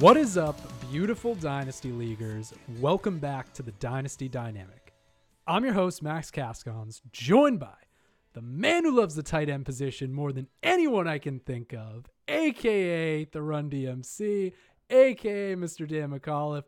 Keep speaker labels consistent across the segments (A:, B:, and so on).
A: What is up, beautiful Dynasty Leaguers? Welcome back to the Dynasty Dynamic. I'm your host, Max Kaskons, joined by the man who loves the tight end position more than anyone I can think of, aka the Run DMC, aka Mr. Dan McAuliffe,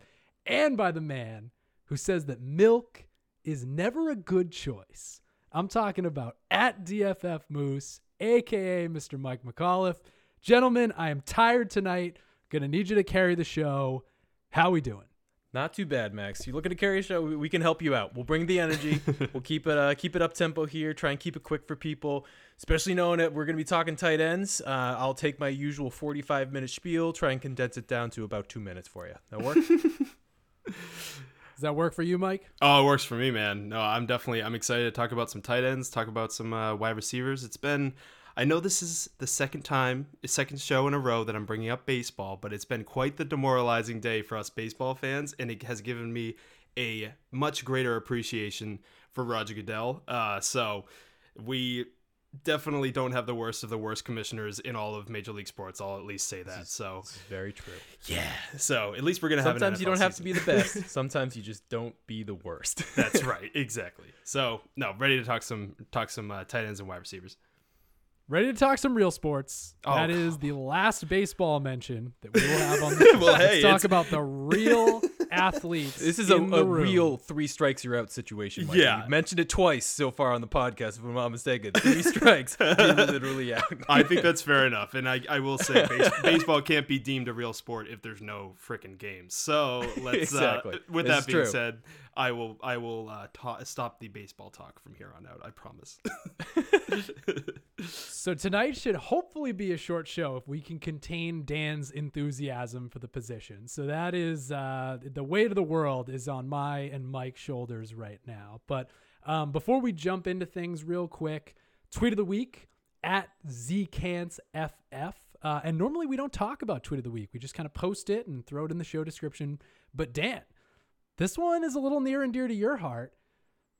A: and by the man who says that milk is never a good choice. I'm talking about at DFF Moose, aka Mr. Mike McAuliffe. Gentlemen, I am tired tonight. Gonna need you to carry the show. How we doing?
B: Not too bad, Max. You looking to carry a show? We, we can help you out. We'll bring the energy. we'll keep it uh, keep it up tempo here. Try and keep it quick for people, especially knowing that we're gonna be talking tight ends. Uh, I'll take my usual 45 minute spiel. Try and condense it down to about two minutes for you. That work?
A: Does that work for you, Mike?
C: Oh, it works for me, man. No, I'm definitely I'm excited to talk about some tight ends, talk about some uh, wide receivers. It's been I know this is the second time, second show in a row that I'm bringing up baseball, but it's been quite the demoralizing day for us baseball fans, and it has given me a much greater appreciation for Roger Goodell. Uh, so we definitely don't have the worst of the worst commissioners in all of Major League Sports. I'll at least say that. So
B: very true.
C: Yeah. So at least we're gonna
B: Sometimes
C: have.
B: Sometimes you don't have to be the best. Sometimes you just don't be the worst.
C: That's right. Exactly. So no, ready to talk some talk some uh, tight ends and wide receivers.
A: Ready to talk some real sports. Oh, that is the last baseball mention that we will have on the well, hey, Let's talk about the real athletes.
B: This is a, a real three strikes you're out situation. Mike. Yeah, You've mentioned it twice so far on the podcast. If I'm not mistaken, three strikes, you're literally out.
C: I think that's fair enough, and I, I will say base, baseball can't be deemed a real sport if there's no freaking games. So let's uh, exactly. Uh, with that being true. said, I will I will uh, ta- stop the baseball talk from here on out. I promise.
A: so tonight should hopefully be a short show if we can contain Dan's enthusiasm for the position. So that is uh, the weight of the world is on my and Mike's shoulders right now. But um, before we jump into things, real quick, tweet of the week at ZKantzFF. Uh, and normally we don't talk about tweet of the week. We just kind of post it and throw it in the show description. But Dan, this one is a little near and dear to your heart.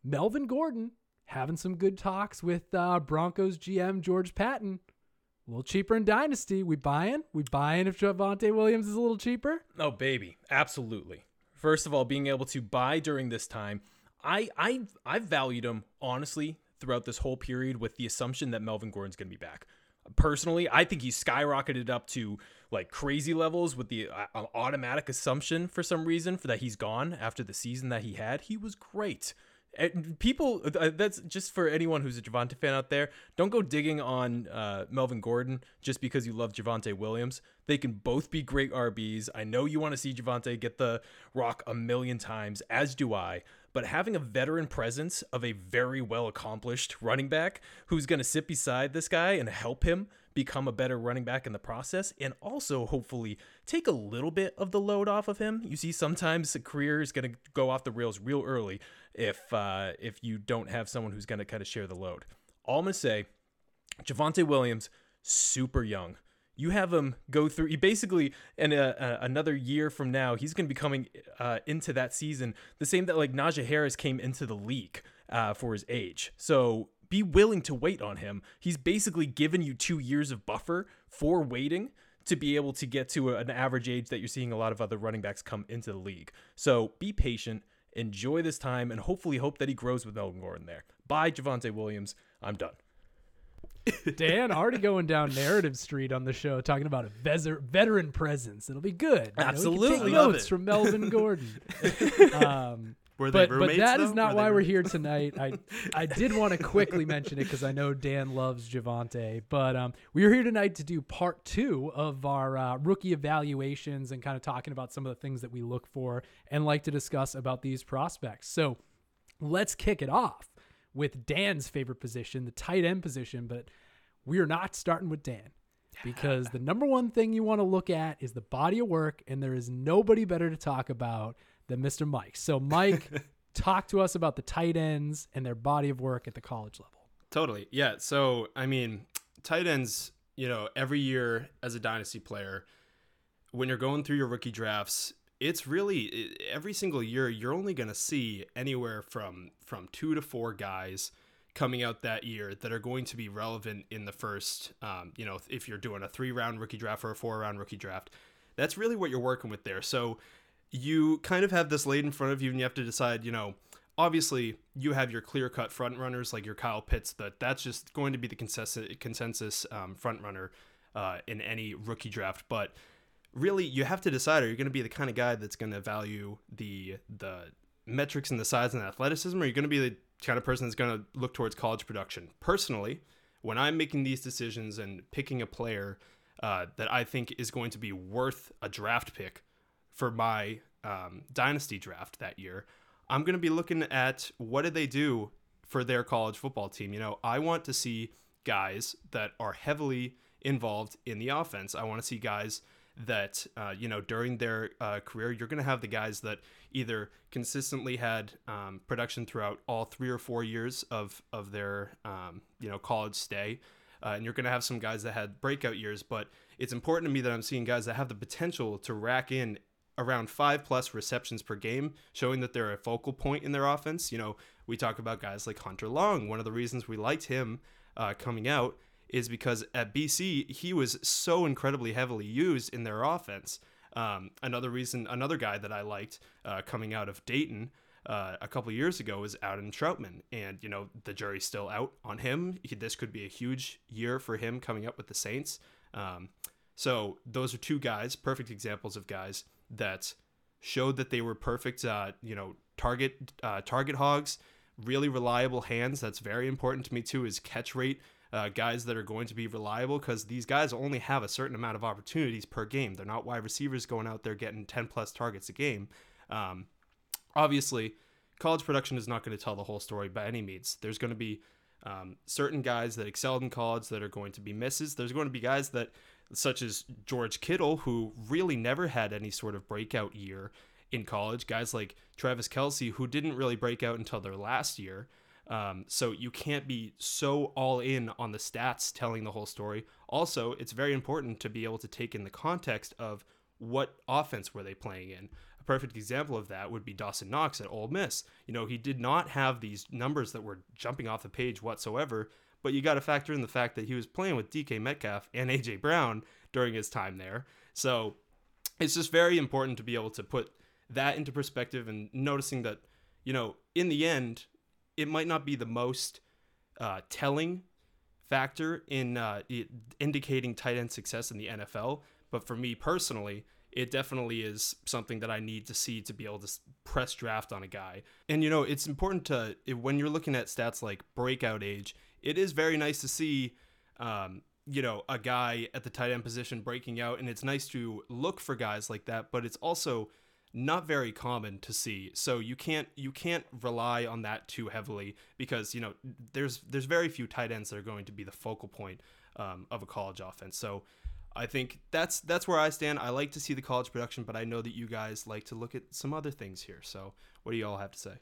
A: Melvin Gordon having some good talks with uh, Broncos GM George Paton. A little cheaper in Dynasty. We buying? We buying if Javonte Williams is a little cheaper?
B: Oh, baby. Absolutely. First of all, being able to buy during this time, I I I've valued him honestly throughout this whole period with the assumption that Melvin Gordon's going to be back. Personally, I think he skyrocketed up to like crazy levels with the uh, automatic assumption for some reason for that he's gone after the season that he had. He was great. People, uh, that's just for anyone who's a Javonte fan out there. Don't go digging on uh, Melvin Gordon just because you love Javonte Williams. They can both be great RBs. I know you want to see Javonte get the rock a million times, as do I but having a veteran presence of a very well accomplished running back who's going to sit beside this guy and help him become a better running back in the process and also hopefully take a little bit of the load off of him. You see sometimes a career is going to go off the rails real early if uh, if you don't have someone who's going to kind of share the load. All I'm going to say Javonte Williams super young you have him go through he basically in a, a, another year from now he's going to be coming uh, into that season the same that like Najee Harris came into the league uh, for his age so be willing to wait on him. He's basically given you two years of buffer for waiting to be able to get to an average age that you're seeing a lot of other running backs come into the league. So be patient enjoy this time and hopefully hope that he grows with Melvin Gordon there. Bye Javonte Williams. I'm done.
A: Dan already going down narrative street on the show, talking about a veteran presence. It'll be good.
B: Absolutely,
A: notes from Melvin Gordon. um,
C: were they
A: but, but that
C: though?
A: is not
C: were
A: why we're here tonight. I I did want to quickly mention it because I know Dan loves Javonte, but um, we are here tonight to do part two of our uh, rookie evaluations and kind of talking about some of the things that we look for and like to discuss about these prospects. So let's kick it off with Dan's favorite position, the tight end position, but we are not starting with Dan because the number one thing you want to look at is the body of work, and there is nobody better to talk about than Mr. Mike. So, Mike, talk to us about the tight ends and their body of work at the college level.
C: Totally. Yeah. So, I mean, tight ends, you know, every year as a dynasty player, when you're going through your rookie drafts, it's really every single year you're only going to see anywhere from from two to four guys coming out that year that are going to be relevant in the first um, you know if you're doing a three round rookie draft or a four round rookie draft that's really what you're working with there. So you kind of have this laid in front of you, and you have to decide, you know, obviously you have your clear cut front runners like your Kyle Pitts. That that's just going to be the consensus consensus um, front runner uh, in any rookie draft. But really, you have to decide: are you going to be the kind of guy that's going to value the the metrics and the size and the athleticism, or are you going to be the kind of person that's going to look towards college production? Personally, when I'm making these decisions and picking a player uh, that I think is going to be worth a draft pick for my um, dynasty draft that year, I'm going to be looking at what did they do for their college football team. You know, I want to see guys that are heavily involved in the offense. I want to see guys that uh, you know during their uh, career you're going to have the guys that either consistently had um, production throughout all three or four years of of their um, you know college stay uh, and you're going to have some guys that had breakout years but it's important to me that i'm seeing guys that have the potential to rack in around five plus receptions per game showing that they're a focal point in their offense you know we talk about guys like hunter long one of the reasons we liked him uh, coming out is because at BC he was so incredibly heavily used in their offense. Um, another reason, another guy that I liked uh, coming out of Dayton uh, a couple years ago was Adam Trautman, and you know the jury's still out on him. He, this could be a huge year for him coming up with the Saints. Um, so those are two guys, perfect examples of guys that showed that they were perfect. Uh, you know, target uh, target hogs, really reliable hands. That's very important to me too. Is catch rate uh, guys that are going to be reliable because these guys only have a certain amount of opportunities per game. They're not wide receivers going out there getting 10 plus targets a game. Um, obviously, college production is not going to tell the whole story by any means. There's going to be um, certain guys that excelled in college that are going to be misses. There's going to be guys that, such as George Kittle, who really never had any sort of breakout year in college. Guys like Travis Kelce, who didn't really break out until their last year. Um, so you can't be so all in on the stats telling the whole story. Also, it's very important to be able to take in the context of what offense were they playing in. A perfect example of that would be Dawson Knox at Ole Miss. You know, he did not have these numbers that were jumping off the page whatsoever, but you got to factor in the fact that he was playing with DK Metcalf and AJ Brown during his time there. So it's just very important to be able to put that into perspective and noticing that, you know, in the end, it might not be the most uh, telling factor in uh, indicating tight end success in the NFL, but for me personally, it definitely is something that I need to see to be able to press draft on a guy. And you know, it's important to when you're looking at stats like breakout age, it is very nice to see um, you know, a guy at the tight end position breaking out and it's nice to look for guys like that, but it's also not very common to see. So you can't you can't rely on that too heavily because you know there's there's very few tight ends that are going to be the focal point um, of a college offense. So I think that's that's where I stand. I like to see the college production, but I know that you guys like to look at some other things here. So what do you all have to say?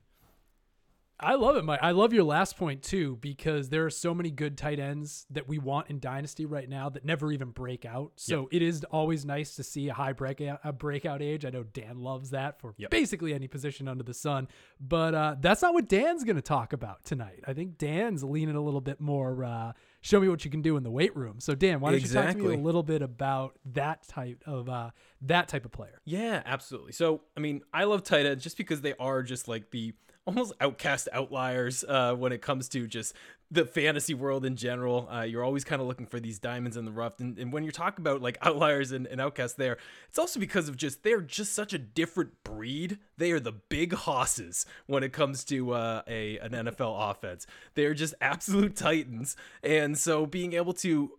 A: I love it, Mike. I love your last point too because there are so many good tight ends that we want in dynasty right now that never even break out. So it is always nice to see a high breakout a breakout age. I know Dan loves that for yep. basically any position under the sun, but uh, that's not what Dan's going to talk about tonight. I think Dan's leaning a little bit more. Uh, show me what you can do in the weight room. So Dan, why don't exactly. you talk to me a little bit about that type of uh, that type of player?
B: Yeah, absolutely. So I mean, I love tight ends just because they are just like the almost outcast outliers uh, when it comes to just the fantasy world in general. Uh, you're always kind of looking for these diamonds in the rough. And, and when you're talking about like outliers and, and, outcasts there, it's also because of just they're just such a different breed. They are the big hosses when it comes to uh, a an NFL offense. They're just absolute titans. And so being able to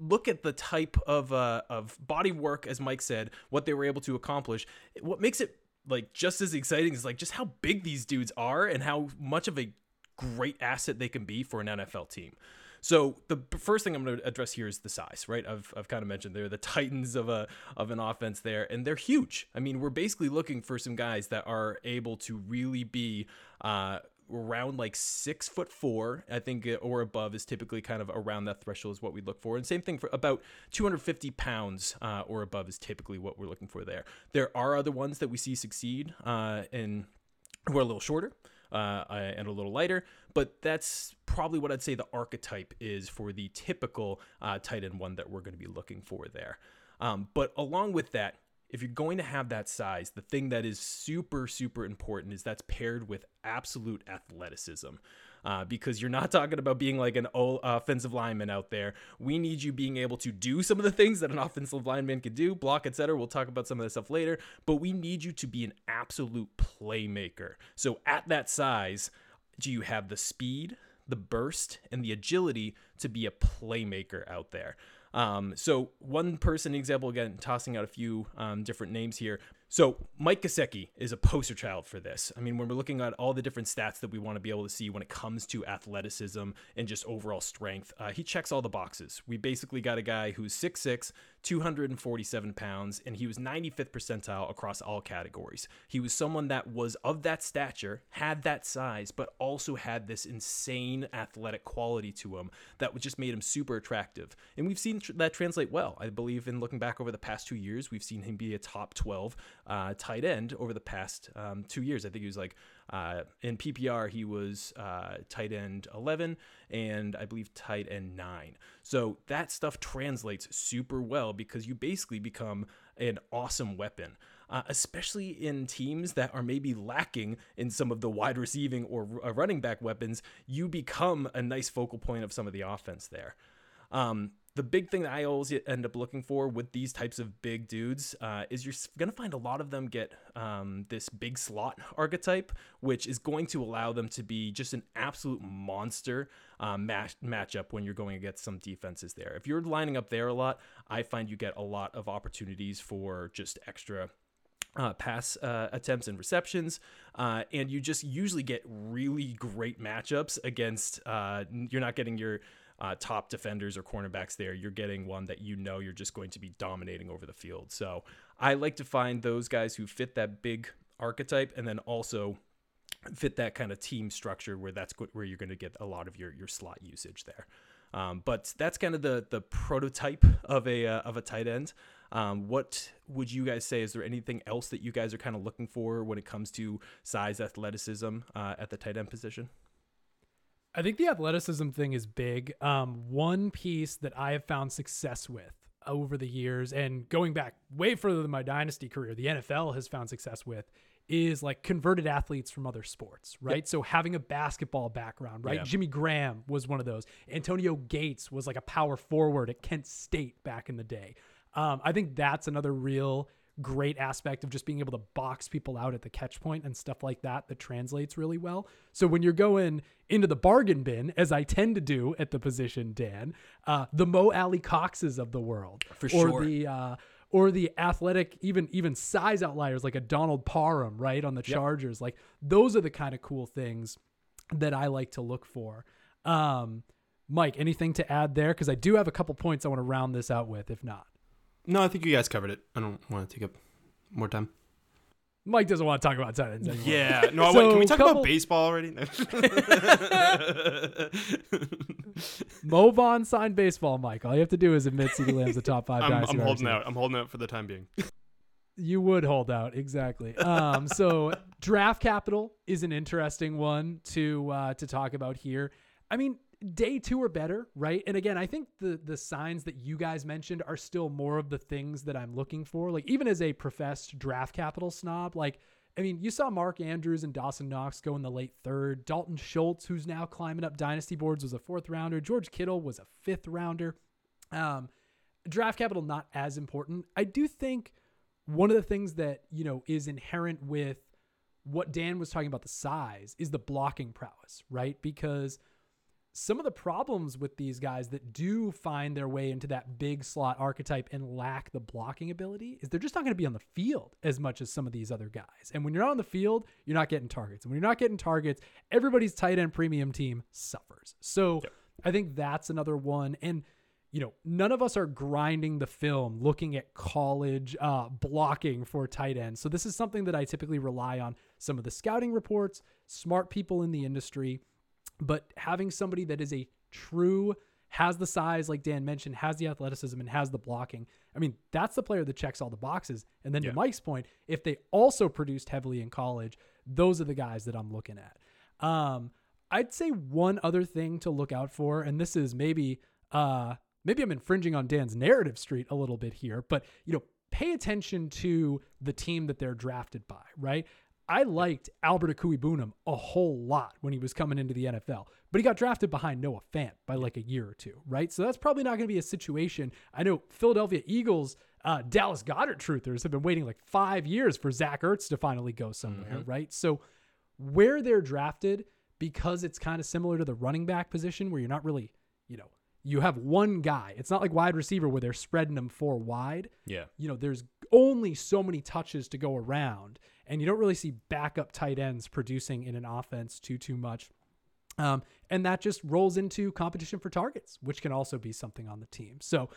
B: look at the type of uh, of body work, as Mike said, what they were able to accomplish, what makes it like just as exciting as like just how big these dudes are and how much of a great asset they can be for an NFL team. So the first thing I'm going to address here is the size, right? I've, I've kind of mentioned they're the titans of a of an offense there, and they're huge. I mean, we're basically looking for some guys that are able to really be uh, around like six foot four, I think, uh, or above is typically kind of around that threshold is what we look for. And same thing for about 250 pounds uh, or above is typically what we're looking for there. There are other ones that we see succeed uh, in who are a little shorter. Uh, and a little lighter, but that's probably what I'd say the archetype is for the typical uh, tight end one that we're going to be looking for there. Um, but along with that, if you're going to have that size, the thing that is super, super important is that's paired with absolute athleticism. Uh, because you're not talking about being like an offensive lineman out there. We need you being able to do some of the things that an offensive lineman could do, block, etc. We'll talk about some of this stuff later, but we need you to be an absolute playmaker. So at that size, do you have the speed, the burst, and the agility to be a playmaker out there? Um, so one person example again, tossing out a few um, different names here. So Mike Gesicki is a poster child for this. I mean, when we're looking at all the different stats that we want to be able to see when it comes to athleticism and just overall strength, uh, he checks all the boxes. We basically got a guy who's 6'6", 247 pounds, and he was 95th percentile across all categories. He was someone that was of that stature, had that size, but also had this insane athletic quality to him that just made him super attractive. And we've seen tr- that translate well. I believe in looking back over the past two years, we've seen him be a top 12 uh, tight end over the past um, two years. I think he was like uh, in PPR, he was uh, tight end 11 and I believe tight end 9. So that stuff translates super well because you basically become an awesome weapon. Uh, especially in teams that are maybe lacking in some of the wide receiving or uh, running back weapons, you become a nice focal point of some of the offense there. Um, the big thing that I always end up looking for with these types of big dudes uh, is you're going to find a lot of them get um, this big slot archetype, which is going to allow them to be just an absolute monster um, match matchup when you're going against some defenses there. If you're lining up there a lot, I find you get a lot of opportunities for just extra uh, pass uh, attempts and receptions, uh, and you just usually get really great matchups against. Uh, you're not getting your uh, top defenders or cornerbacks there, you're getting one that you know you're just going to be dominating over the field. So I like to find those guys who fit that big archetype and then also fit that kind of team structure where that's where you're going to get a lot of your your slot usage there. Um, but that's kind of the the prototype of a uh, of a tight end. Um, what would you guys say? Is there anything else that you guys are kind of looking for when it comes to size, athleticism uh, at the tight end position?
A: I think the athleticism thing is big. Um, one piece that I have found success with over the years and going back way further than my dynasty career, the NFL has found success with is like converted athletes from other sports, right? Yep. So having a basketball background, right? Yeah. Jimmy Graham was one of those. Antonio Gates was like a power forward at Kent State back in the day. Um, I think that's another real great aspect of just being able to box people out at the catch point and stuff like that that translates really well. So when you're going into the bargain bin, as I tend to do at the position, Dan, uh, the Mo Alie-Coxes of the world,
B: for sure,
A: or the uh, or the athletic, even even size outliers like a Donald Parham, right on the Chargers, yep. like those are the kind of cool things that I like to look for. Um, Mike, anything to add there? Because I do have a couple points I want to round this out with. If not.
C: No, I think you guys covered it. I don't want to take up more time.
A: Mike doesn't want to talk about tight ends anymore.
C: Yeah, no. So, wait, can we talk couple... about baseball already?
A: Mo Vaughn signed baseball, Mike. All you have to do is admit CeeDee Lamb's the top 5
C: guys. I'm, I'm holding out. I'm holding out for the time being.
A: You would hold out exactly. Um, so draft capital is an interesting one to uh, to talk about here. I mean, day two or better, right? And again, I think the the signs that you guys mentioned are still more of the things that I'm looking for. Like even as a professed draft capital snob, like I mean, you saw Mark Andrews and Dawson Knox go in the late third. Dalton Schultz, who's now climbing up dynasty boards, was a fourth rounder. George Kittle was a fifth rounder. Um, draft capital not as important. I do think one of the things that you know is inherent with what Dan was talking about the size is the blocking prowess, right? Because some of the problems with these guys that do find their way into that big slot archetype and lack the blocking ability is they're just not going to be on the field as much as some of these other guys. And when you're not on the field, you're not getting targets. And when you're not getting targets, everybody's tight end premium team suffers. So yep. I think that's another one. And you know, none of us are grinding the film looking at college uh, blocking for tight ends. So this is something that I typically rely on some of the scouting reports, smart people in the industry but having somebody that is a true has the size, like Dan mentioned, has the athleticism and has the blocking. I mean, that's the player that checks all the boxes. And then yeah. to Mike's point, if they also produced heavily in college, those are the guys that I'm looking at. Um, I'd say one other thing to look out for, and this is maybe uh maybe I'm infringing on Dan's narrative street a little bit here, but you know, pay attention to the team that they're drafted by, right? I liked Albert Akui a whole lot when he was coming into the NFL, but he got drafted behind Noah Fant by like a year or two, right? So that's probably not going to be a situation. I know Philadelphia Eagles, uh, Dallas Goedert truthers have been waiting like five years for Zach Ertz to finally go somewhere, mm-hmm. right? So where they're drafted, because it's kind of similar to the running back position where you're not really, you know, you have one guy. It's not like wide receiver where they're spreading them four wide.
B: Yeah.
A: You know, there's only so many touches to go around, and you don't really see backup tight ends producing in an offense too too much. Um, and that just rolls into competition for targets, which can also be something on the team. So,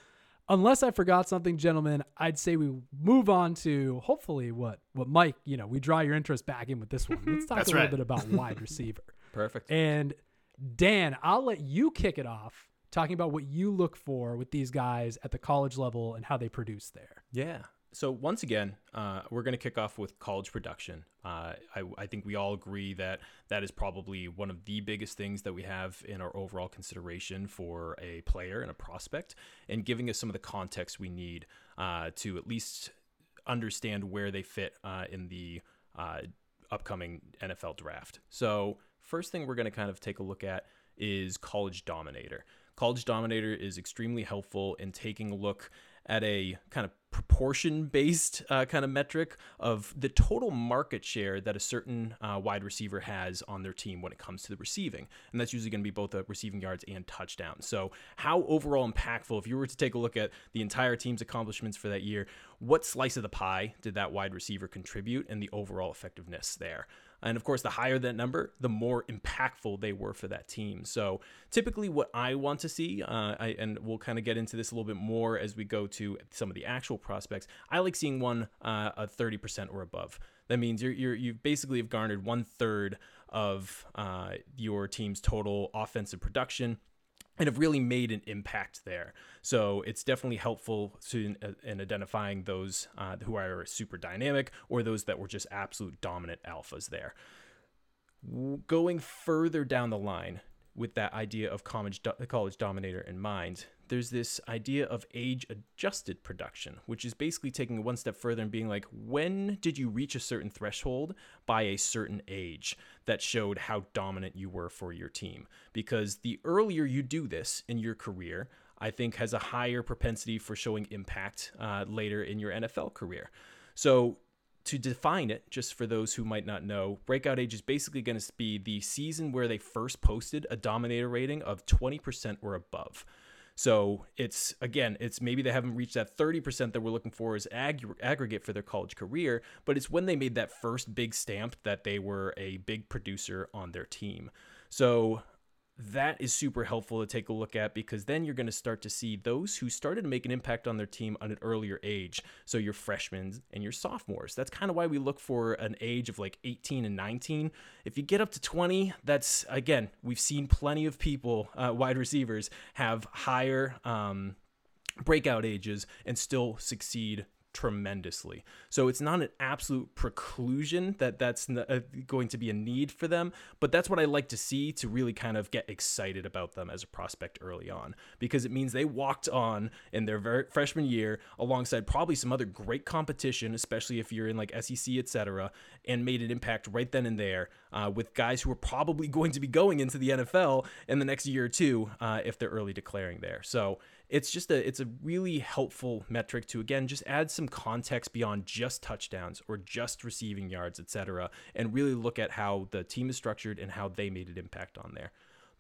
A: unless I forgot something, gentlemen, I'd say we move on to hopefully what what Mike. You know, we draw your interest back in with this one. Let's talk a little right. bit about wide receiver.
B: Perfect.
A: And Dan, I'll let you kick it off talking about what you look for with these guys at the college level and how they produce there.
B: Yeah. So once again, uh, we're going to kick off with college production. Uh, I, I, think we all agree that that is probably one of the biggest things that we have in our overall consideration for a player and a prospect, and giving us some of the context we need uh, to at least understand where they fit uh, in the uh, upcoming NFL draft. So first thing we're going to kind of take a look at is College Dominator. College Dominator is extremely helpful in taking a look at a kind of proportion based uh, kind of metric of the total market share that a certain uh, wide receiver has on their team when it comes to the receiving. And that's usually going to be both the receiving yards and touchdowns. So, how overall impactful, if you were to take a look at the entire team's accomplishments for that year, what slice of the pie did that wide receiver contribute and the overall effectiveness there? And of course, the higher that number, the more impactful they were for that team. So typically, what I want to see, uh, I, and we'll kind of get into this a little bit more as we go to some of the actual prospects. I like seeing one uh, a 30% or above. That means you're, you're you basically have garnered one third of uh, your team's total offensive production and have really made an impact there. So it's definitely helpful to in identifying those uh, who are super dynamic or those that were just absolute dominant alphas there. Going further down the line with that idea of college, college dominator in mind, there's this idea of age adjusted production, which is basically taking it one step further and being like, when did you reach a certain threshold by a certain age that showed how dominant you were for your team? Because the earlier you do this in your career, I think has a higher propensity for showing impact uh, later in your NFL career. So to define it, just for those who might not know, breakout age is basically going to be the season where they first posted a dominator rating of 20% or above. So it's again, it's maybe they haven't reached that 30% that we're looking for as ag- aggregate for their college career, but it's when they made that first big stamp that they were a big producer on their team. So that is super helpful to take a look at because then you're going to start to see those who started to make an impact on their team at an earlier age. So your freshmen and your sophomores. That's kind of why we look for an age of like 18 and 19. If you get up to 20, that's again, we've seen plenty of people, uh, wide receivers, have higher um, breakout ages and still succeed tremendously. So it's not an absolute preclusion that that's uh, going to be a need for them, but that's what I like to see to really kind of get excited about them as a prospect early on because it means they walked on in their very freshman year alongside probably some other great competition, especially if you're in like SEC, etc., and made an impact right then and there uh, with guys who are probably going to be going into the NFL in the next year or two uh, if they're early declaring there. So it's just a it's a really helpful metric to again just add some context beyond just touchdowns or just receiving yards, etc., and really look at how the team is structured and how they made an impact on there.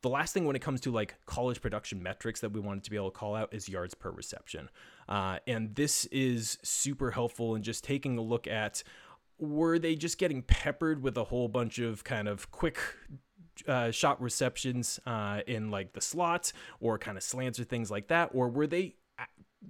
B: The last thing when it comes to like college production metrics that we wanted to be able to call out is yards per reception. Uh, and this is super helpful in just taking a look at were they just getting peppered with a whole bunch of kind of quick uh, shot receptions uh, in like the slots or kind of slants or things like that, or were they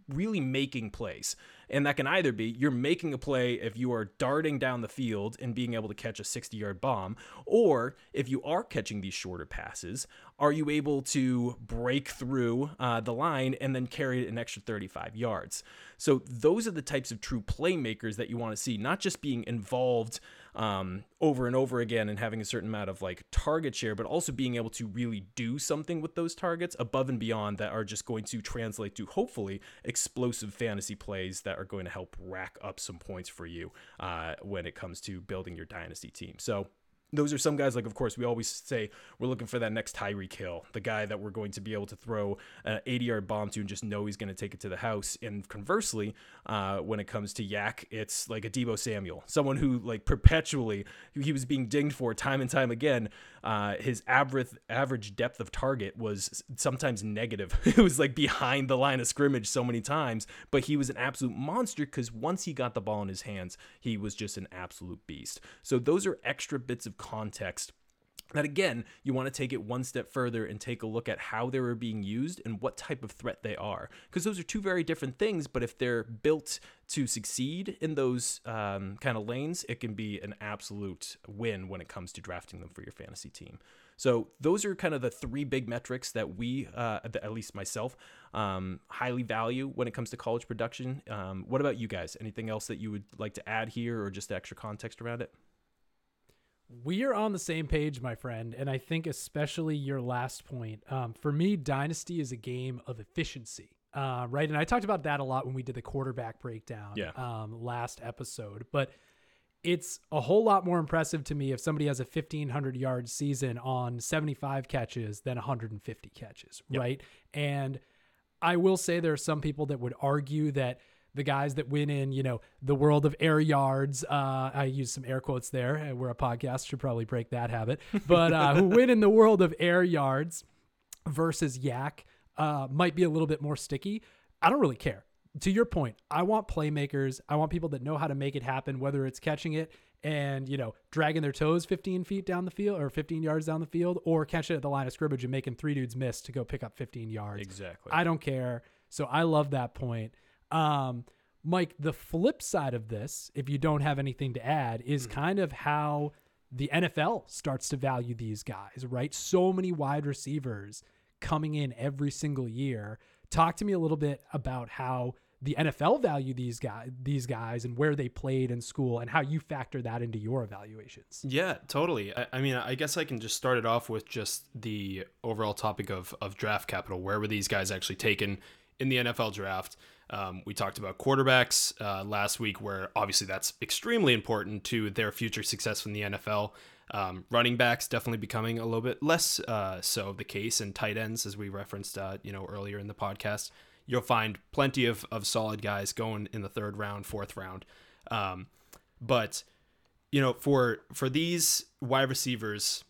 B: really making plays? And that can either be you're making a play if you are darting down the field and being able to catch a 60 yard bomb, or if you are catching these shorter passes, are you able to break through uh, the line and then carry it an extra 35 yards? So those are the types of true playmakers that you want to see, not just being involved um, over and over again and having a certain amount of like target share, but also being able to really do something with those targets above and beyond that are just going to translate to hopefully explosive fantasy plays that are going to help rack up some points for you uh, when it comes to building your dynasty team. So those are some guys like of course we always say we're looking for that next Tyreek Hill, the guy that we're going to be able to throw an 80 yard bomb to and just know he's going to take it to the house. And conversely, uh, when it comes to YAC, it's like a Deebo Samuel, someone who like perpetually he was being dinged for time and time again. Uh, his average average depth of target was sometimes negative. it was like behind the line of scrimmage so many times, but he was an absolute monster because once he got the ball in his hands, he was just an absolute beast. So those are extra bits of context that again you want to take it one step further and take a look at how they were being used and what type of threat they are. Because those are two very different things but if they're built to succeed in those um, kind of lanes it can be an absolute win when it comes to drafting them for your fantasy team. So those are kind of the three big metrics that we uh, at least myself um, highly value when it comes to college production. Um, what about you guys? Anything else that you would like to add here or just extra context around it
A: we are on the same page, my friend, and I think especially your last point. Um, for me, Dynasty is a game of efficiency, uh, right? And I talked about that a lot when we did the quarterback breakdown
B: Yeah.
A: um, last episode. But it's a whole lot more impressive to me if somebody has a 1500 yard season on 75 catches than 150 catches, right? And I will say there are some people that would argue that the guys that win in, you know, the world of air yards, uh, I use some air quotes there. uh, We're a podcast, should probably break that habit. But uh, who win in the world of air yards versus YAC uh, might be a little bit more sticky. I don't really care. To your point, I want playmakers. I want people that know how to make it happen, whether it's catching it and you know dragging their toes 15 feet down the field or 15 yards down the field, or catching it at the line of scrimmage and making three dudes miss to go pick up 15 yards.
B: exactly
A: I don't care. So I love that point. Um, Mike, the flip side of this, if you don't have anything to add, is kind of how the NFL starts to value these guys, right? So many wide receivers coming in every single year. Talk to me a little bit about how the NFL value these guys, these guys, and where they played in school, and how you factor that into your evaluations.
C: Yeah, totally. I, I mean, I guess I can just start it off with just the overall topic of, of draft capital. Where were these guys actually taken in the NFL draft? Um, we talked about quarterbacks uh, last week, where obviously that's extremely important to their future success in the NFL. Um, running backs definitely becoming a little bit less uh, so the case, and tight ends, as we referenced, uh, you know, earlier in the podcast. You'll find plenty of, of solid guys going in the third round, fourth round. Um, but you know, for for these wide receivers,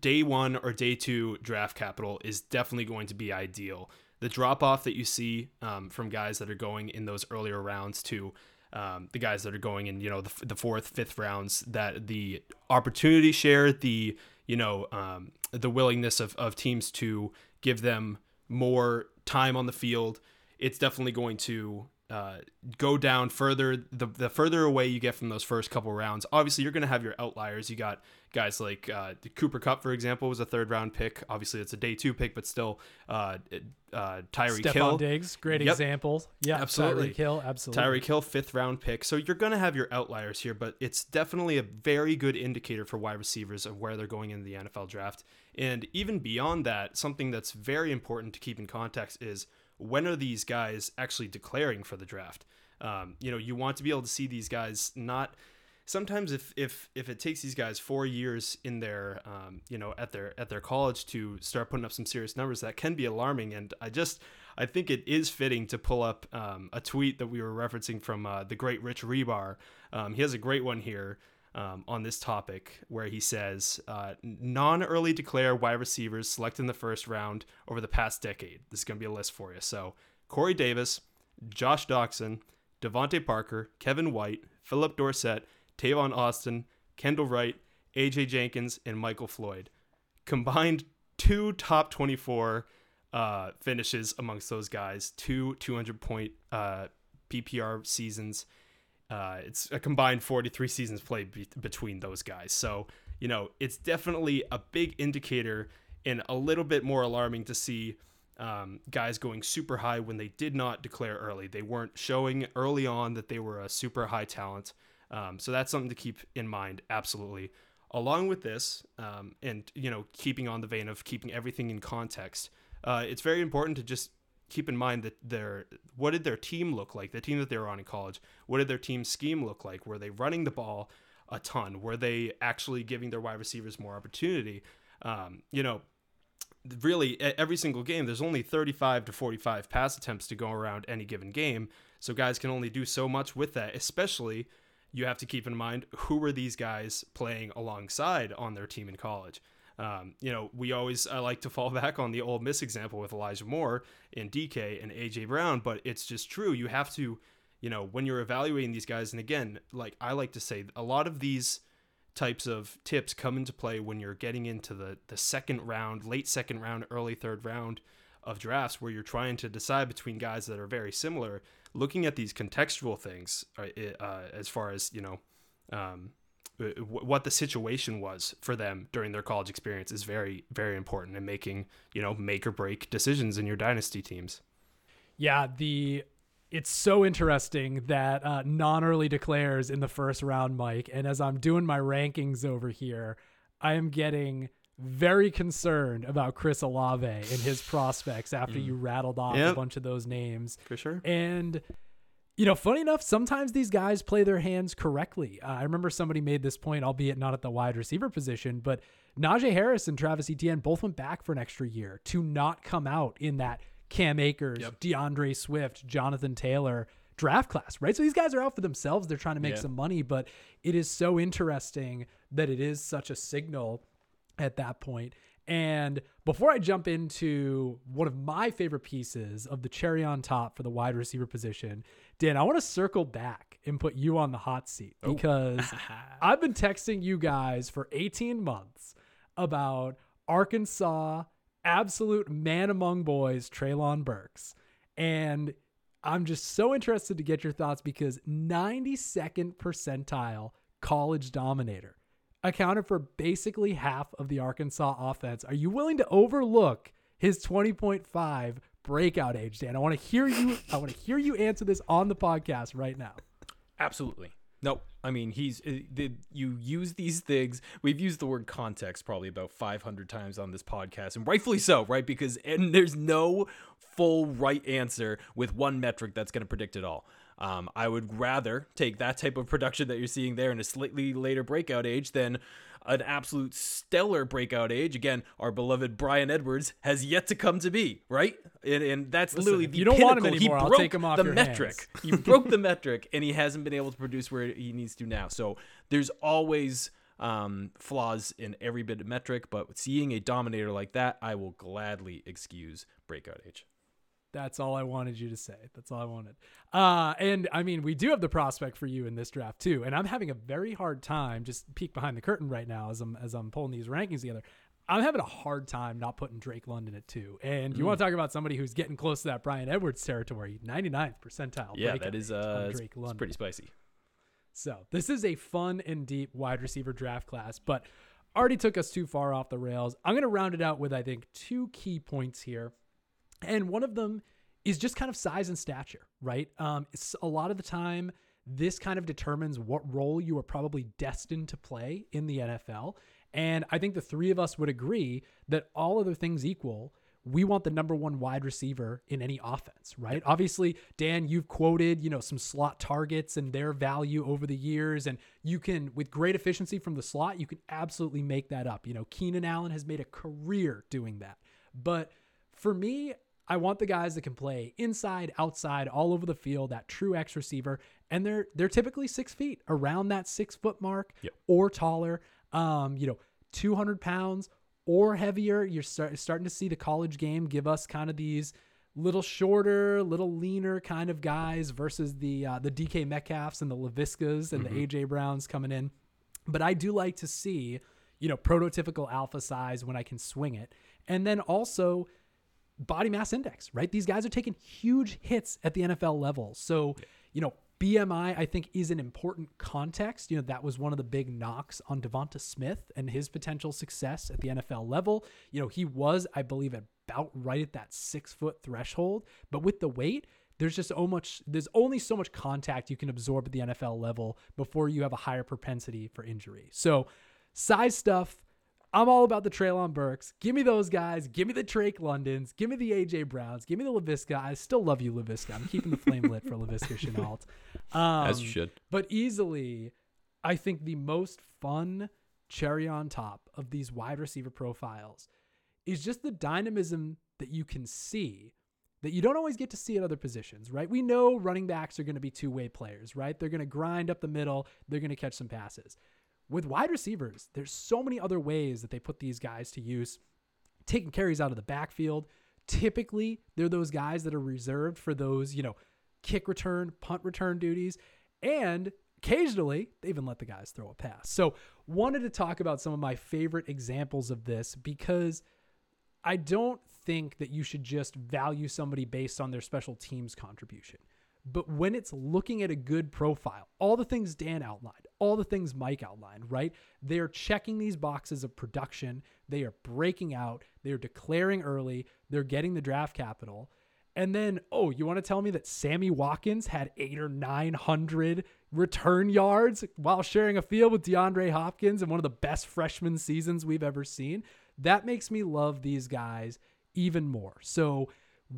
C: day one or day two draft capital is definitely going to be ideal. The drop off that you see um, from guys that are going in those earlier rounds to um, the guys that are going in, you know, the, the fourth, fifth rounds, that the opportunity share, the you know, um, the willingness of, of teams to give them more time on the field, it's definitely going to uh, go down further. The, the further away you get from those first couple rounds, obviously you're going to have your outliers. You got guys like uh, Cooper Kupp, for example, was a third round pick. Obviously, it's a day two pick, but still, uh, uh, Tyreek
A: Stephon
C: Hill.
A: Diggs, great
C: Yep.
A: example. Yeah,
C: Absolutely.
A: Tyreek Hill, absolutely.
C: Tyreek Hill fifth round pick. So you're going to have your outliers here, but it's definitely a very good indicator for wide receivers of where they're going in the NFL draft. And even beyond that, something that's very important to keep in context is when are these guys actually declaring for the draft? Um, you know, you want to be able to see these guys not. Sometimes, if if if it takes these guys four years in their, um, you know, at their at their college to start putting up some serious numbers, that can be alarming. And I just, I think it is fitting to pull up um, a tweet that we were referencing from uh, the great Rich Hribar. Um, he has a great one here um, on this topic where he says uh, non-early declare wide receivers selected in the first round over the past decade. This is going to be a list for you. So Corey Davis, Josh Doctson, DeVante Parker, Kevin White, Philip Dorsett, Tavon Austin, Kendall Wright, AJ Jenkins, and Michael Floyd. Combined two top 24 uh, finishes amongst those guys, two 200 point uh, PPR seasons. Uh, it's a combined 43 seasons played be- between those guys. So, you know, it's definitely a big indicator and a little bit more alarming to see um, guys going super high when they did not declare early. They weren't showing early on that they were a super high talent. Um, so that's something to keep in mind, absolutely. Along with this, um, and you know, keeping on the vein of keeping everything in context, uh, it's very important to just keep in mind that their what did their team look like? The team that they were on in college. What did their team scheme look like? Were they running the ball a ton? Were they actually giving their wide receivers more opportunity? Um, you know, really every single game there's only 35 to 45 pass attempts to go around any given game so guys can only do so much with that especially you have to keep in mind who were these guys playing alongside on their team in college um, you know we always i like to fall back on the Ole Miss example with elijah moore and dk and aj brown but it's just true you have to you know when you're evaluating these guys and again like i like to say a lot of these types of tips come into play when you're getting into the the second round, late second round, early third round of drafts where you're trying to decide between guys that are very similar. Looking at these contextual things, uh, uh as far as you know, um, what the situation was for them during their college experience is very very important in making you know make or break decisions in your dynasty teams.
A: Yeah, the it's so interesting that uh, non-early declares in the first round, Mike. And as I'm doing my rankings over here, I am getting very concerned about Chris Olave and his prospects after mm. you rattled off yep. a bunch of those names.
C: For sure.
A: And you know, funny enough, sometimes these guys play their hands correctly. Uh, I remember somebody made this point, albeit not at the wide receiver position, but Najee Harris and Travis Etienne both went back for an extra year to not come out in that Cam Akers, yep. D'Andre Swift, Jonathan Taylor draft class, right? So these guys are out for themselves. They're trying to make yeah. some money, but it is so interesting that it is such a signal at that point. And before I jump into one of my favorite pieces of the cherry on top for the wide receiver position, Dan, I want to circle back and put you on the hot seat oh. because I've been texting you guys for 18 months about Arkansas absolute man among boys, Treylon Burks. And I'm just so interested to get your thoughts because 92nd percentile college dominator accounted for basically half of the Arkansas offense. Are you willing to overlook his 20.5 breakout age, Dan? I want to hear you I want to hear you answer this on the podcast right now.
B: Absolutely. Nope. I mean, he's uh, the, you use these things. We've used the word context probably about 500 times on this podcast, and rightfully so, right? Because and there's no full right answer with one metric that's going to predict it all. Um, I would rather take that type of production that you're seeing there in a slightly later breakout age than an absolute stellar breakout age. Again, our beloved Bryan Edwards has yet to come to be, right? And, and that's Listen, literally the you don't pinnacle. want him anymore. He broke I'll take him off the metric. he broke the metric, and he hasn't been able to produce where he needs to now. So there's always um, flaws in every bit of metric, but seeing a dominator like that, I will gladly excuse breakout age.
A: That's all I wanted you to say. That's all I wanted. Uh, and I mean, we do have the prospect for you in this draft too. And I'm having a very hard time. Just peek behind the curtain right now as I'm as I'm pulling these rankings together. I'm having a hard time not putting Drake London at two. And you mm. want to talk about somebody who's getting close to that Bryan Edwards territory, 99th percentile.
B: Yeah, that is uh, Drake London. It's pretty spicy.
A: So this is a fun and deep wide receiver draft class, but already took us too far off the rails. I'm going to round it out with I think two key points here. And one of them is just kind of size and stature, right? Um, it's a lot of the time, this kind of determines what role you are probably destined to play in the NFL. And I think the three of us would agree that all other things equal, we want the number one wide receiver in any offense, right? Obviously, Dan, you've quoted, you know, some slot targets and their value over the years, and you can, with great efficiency from the slot, you can absolutely make that up. You know, Keenan Allen has made a career doing that. But for me, I want the guys that can play inside, outside, all over the field, that true X receiver, and they're they're typically six feet, around that six foot mark yep. or taller. Um, you know, two hundred pounds or heavier. You're start, starting to see the college game give us kind of these little shorter, little leaner kind of guys versus the uh, the DK Metcalfs and the Laviskas and mm-hmm. the AJ Browns coming in. But I do like to see, you know, prototypical alpha size when I can swing it, and then also body mass index, right? These guys are taking huge hits at the NFL level. So, you know, BMI, I think, is an important context. You know, that was one of the big knocks on DeVonta Smith and his potential success at the NFL level. You know, he was, I believe, about right at that six foot threshold. But with the weight, there's just so much there's only so much contact you can absorb at the NFL level before you have a higher propensity for injury. So size stuff, I'm all about the Treylon Burks. Give me those guys. Give me the Drake Londons. Give me the AJ Browns. Give me the Laviska. I still love you, Laviska. I'm keeping the flame lit for Laviska Shenault. Um,
B: As you should.
A: But easily, I think the most fun cherry on top of these wide receiver profiles is just the dynamism that you can see that you don't always get to see at other positions, right? We know running backs are going to be two way players, right? They're going to grind up the middle, they're going to catch some passes. With wide receivers, there's so many other ways that they put these guys to use. Taking carries out of the backfield. Typically, they're those guys that are reserved for those, you know, kick return, punt return duties. And occasionally, they even let the guys throw a pass. So, wanted to talk about some of my favorite examples of this because I don't think that you should just value somebody based on their special teams contribution. But when it's looking at a good profile, all the things Dan outlined, all the things Mike outlined, right? They're checking these boxes of production. They are breaking out. They're declaring early. They're getting the draft capital. And then, oh, you want to tell me that Sammy Watkins had eight or 900 return yards while sharing a field with DeAndre Hopkins in one of the best freshman seasons we've ever seen? That makes me love these guys even more. So,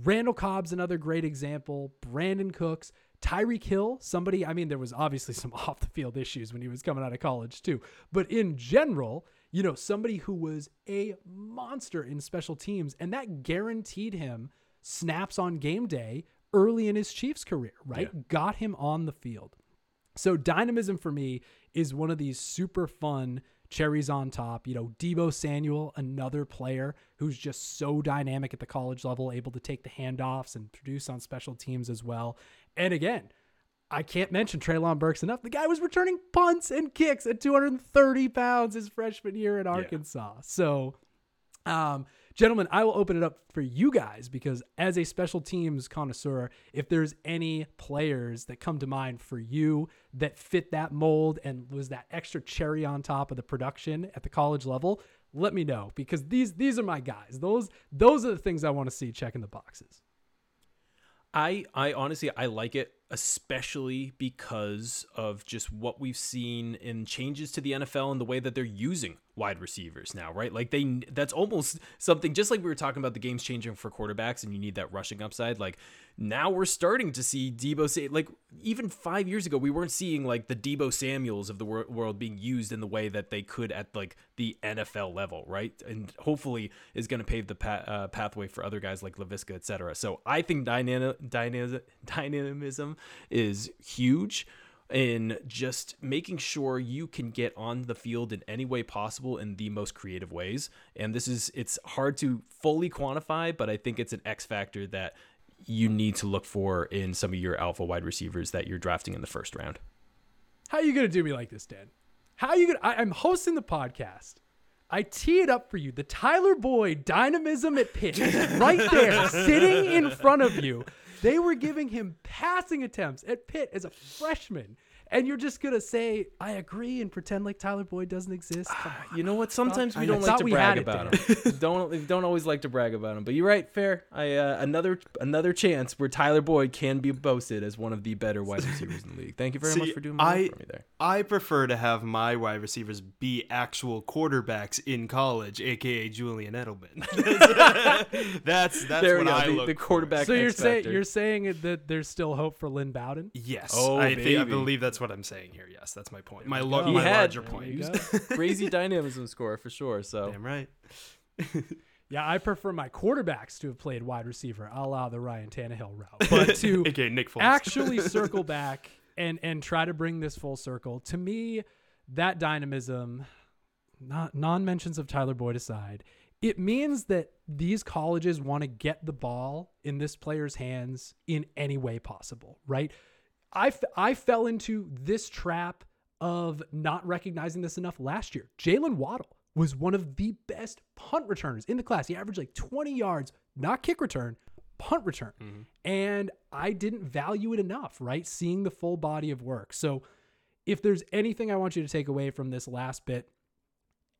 A: Randall Cobb's another great example. Brandin Cooks, Tyreek Hill, somebody, I mean, there was obviously some off the field issues when he was coming out of college too. But in general, you know, somebody who was a monster in special teams, and that guaranteed him snaps on game day early in his Chiefs career, right? Yeah. Got him on the field. So dynamism for me is one of these super fun cherries on top. You know, Deebo Samuel, another player who's just so dynamic at the college level, able to take the handoffs and produce on special teams as well. And again, I can't mention Treylon Burks enough. The guy was returning punts and kicks at 230 pounds his freshman year at Arkansas. Yeah. So, um, Gentlemen, I will open it up for you guys because as a special teams connoisseur, if there's any players that come to mind for you that fit that mold and was that extra cherry on top of the production at the college level, let me know because these these are my guys. Those those are the things I want to see checking the boxes.
B: I I honestly I like it especially because of just what we've seen in changes to the NFL and the way that they're using wide receivers now, right? Like they that's almost something just like we were talking about the games changing for quarterbacks and you need that rushing upside. Like now we're starting to see Deebo say like even 5 years ago we weren't seeing like the Deebo Samuels of the wor- world being used in the way that they could at like the NFL level, right? And hopefully is going to pave the pa- uh, pathway for other guys like Laviska, etc. So I think dynam- dynam- dynamism is huge in just making sure you can get on the field in any way possible in the most creative ways. And this is it's hard to fully quantify, but I think it's an X factor that you need to look for in some of your alpha wide receivers that you're drafting in the first round.
A: How are you gonna do me like this, Dan? How are you gonna I, I'm hosting the podcast. I tee it up for you. The Tyler Boyd dynamism at pitch right there, sitting in front of you. They were giving him passing attempts at Pitt as a freshman and you're just gonna say I agree and pretend like Tyler Boyd doesn't exist.
B: you know what? Sometimes we don't like to brag about him. don't don't always like to brag about him. But you're right, fair. I uh, another another chance where Tyler Boyd can be boasted as one of the better wide receivers in the league. Thank you very See, much for doing my I, for me there.
C: I prefer to have my wide receivers be actual quarterbacks in college, aka Julian Edelman. that's that's there what I the, look
B: the quarterback.
A: So you're saying you're saying that there's still hope for Lynn Bowden?
C: Yes, oh, I, think, I believe that's what I'm saying here. Yes, that's my point. My, lo- my had, larger point.
B: crazy dynamism score for sure. So
C: damn right.
A: yeah, I prefer my quarterbacks to have played wide receiver, a la the Ryan Tannehill route, but to
C: okay, Nick Foles.
A: actually circle back and and try to bring this full circle. To me, that dynamism, not non mentions of Tyler Boyd aside, it means that these colleges want to get the ball in this player's hands in any way possible, right? I, f- I fell into this trap of not recognizing this enough last year. Jaylen Waddle was one of the best punt returners in the class. He averaged like 20 yards, not kick return, punt return. Mm-hmm. And I didn't value it enough, right? Seeing the full body of work. So if there's anything I want you to take away from this last bit,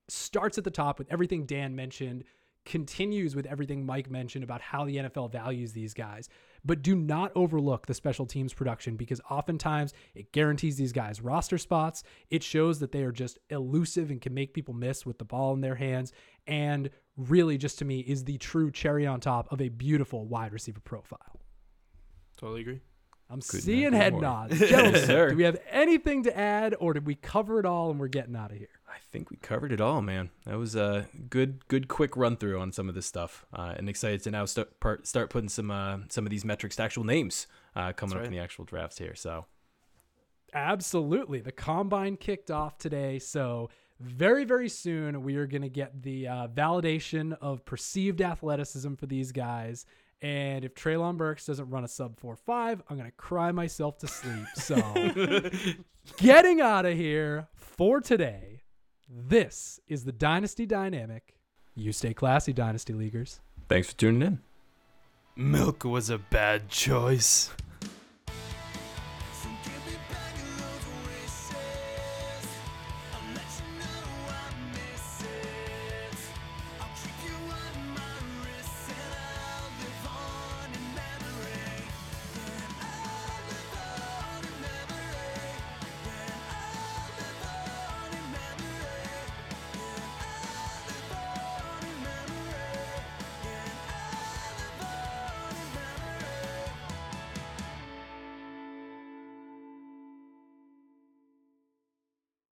A: starts at the top with everything Dan mentioned, continues with everything Mike mentioned about how the NFL values these guys. But do not overlook the special teams production because oftentimes it guarantees these guys roster spots. It shows that they are just elusive and can make people miss with the ball in their hands. And really, just to me, is the true cherry on top of a beautiful wide receiver profile.
C: Totally agree.
A: I'm
B: Couldn't
A: seeing head
B: more.
A: nods. Gentlemen,
B: Sir.
A: do we have anything to add or did we cover it all and we're getting out of here?
B: I think we covered it all, man. That was a good, good, quick run through on some of this stuff, uh, and excited to now start part, start putting some uh, some of these metrics to actual names uh, coming
C: That's
B: up in the actual drafts here. So
A: Absolutely. The combine kicked off today. So, very, very soon, we are going to get the uh, validation of perceived athleticism for these guys. And if Treylon Burks doesn't run a sub 4 5, I'm going to cry myself to sleep. So, getting out of here for today, this is the Dynasty Dynamic. You stay classy, Dynasty Leaguers.
B: thanks for tuning in.
C: Milk was a bad choice.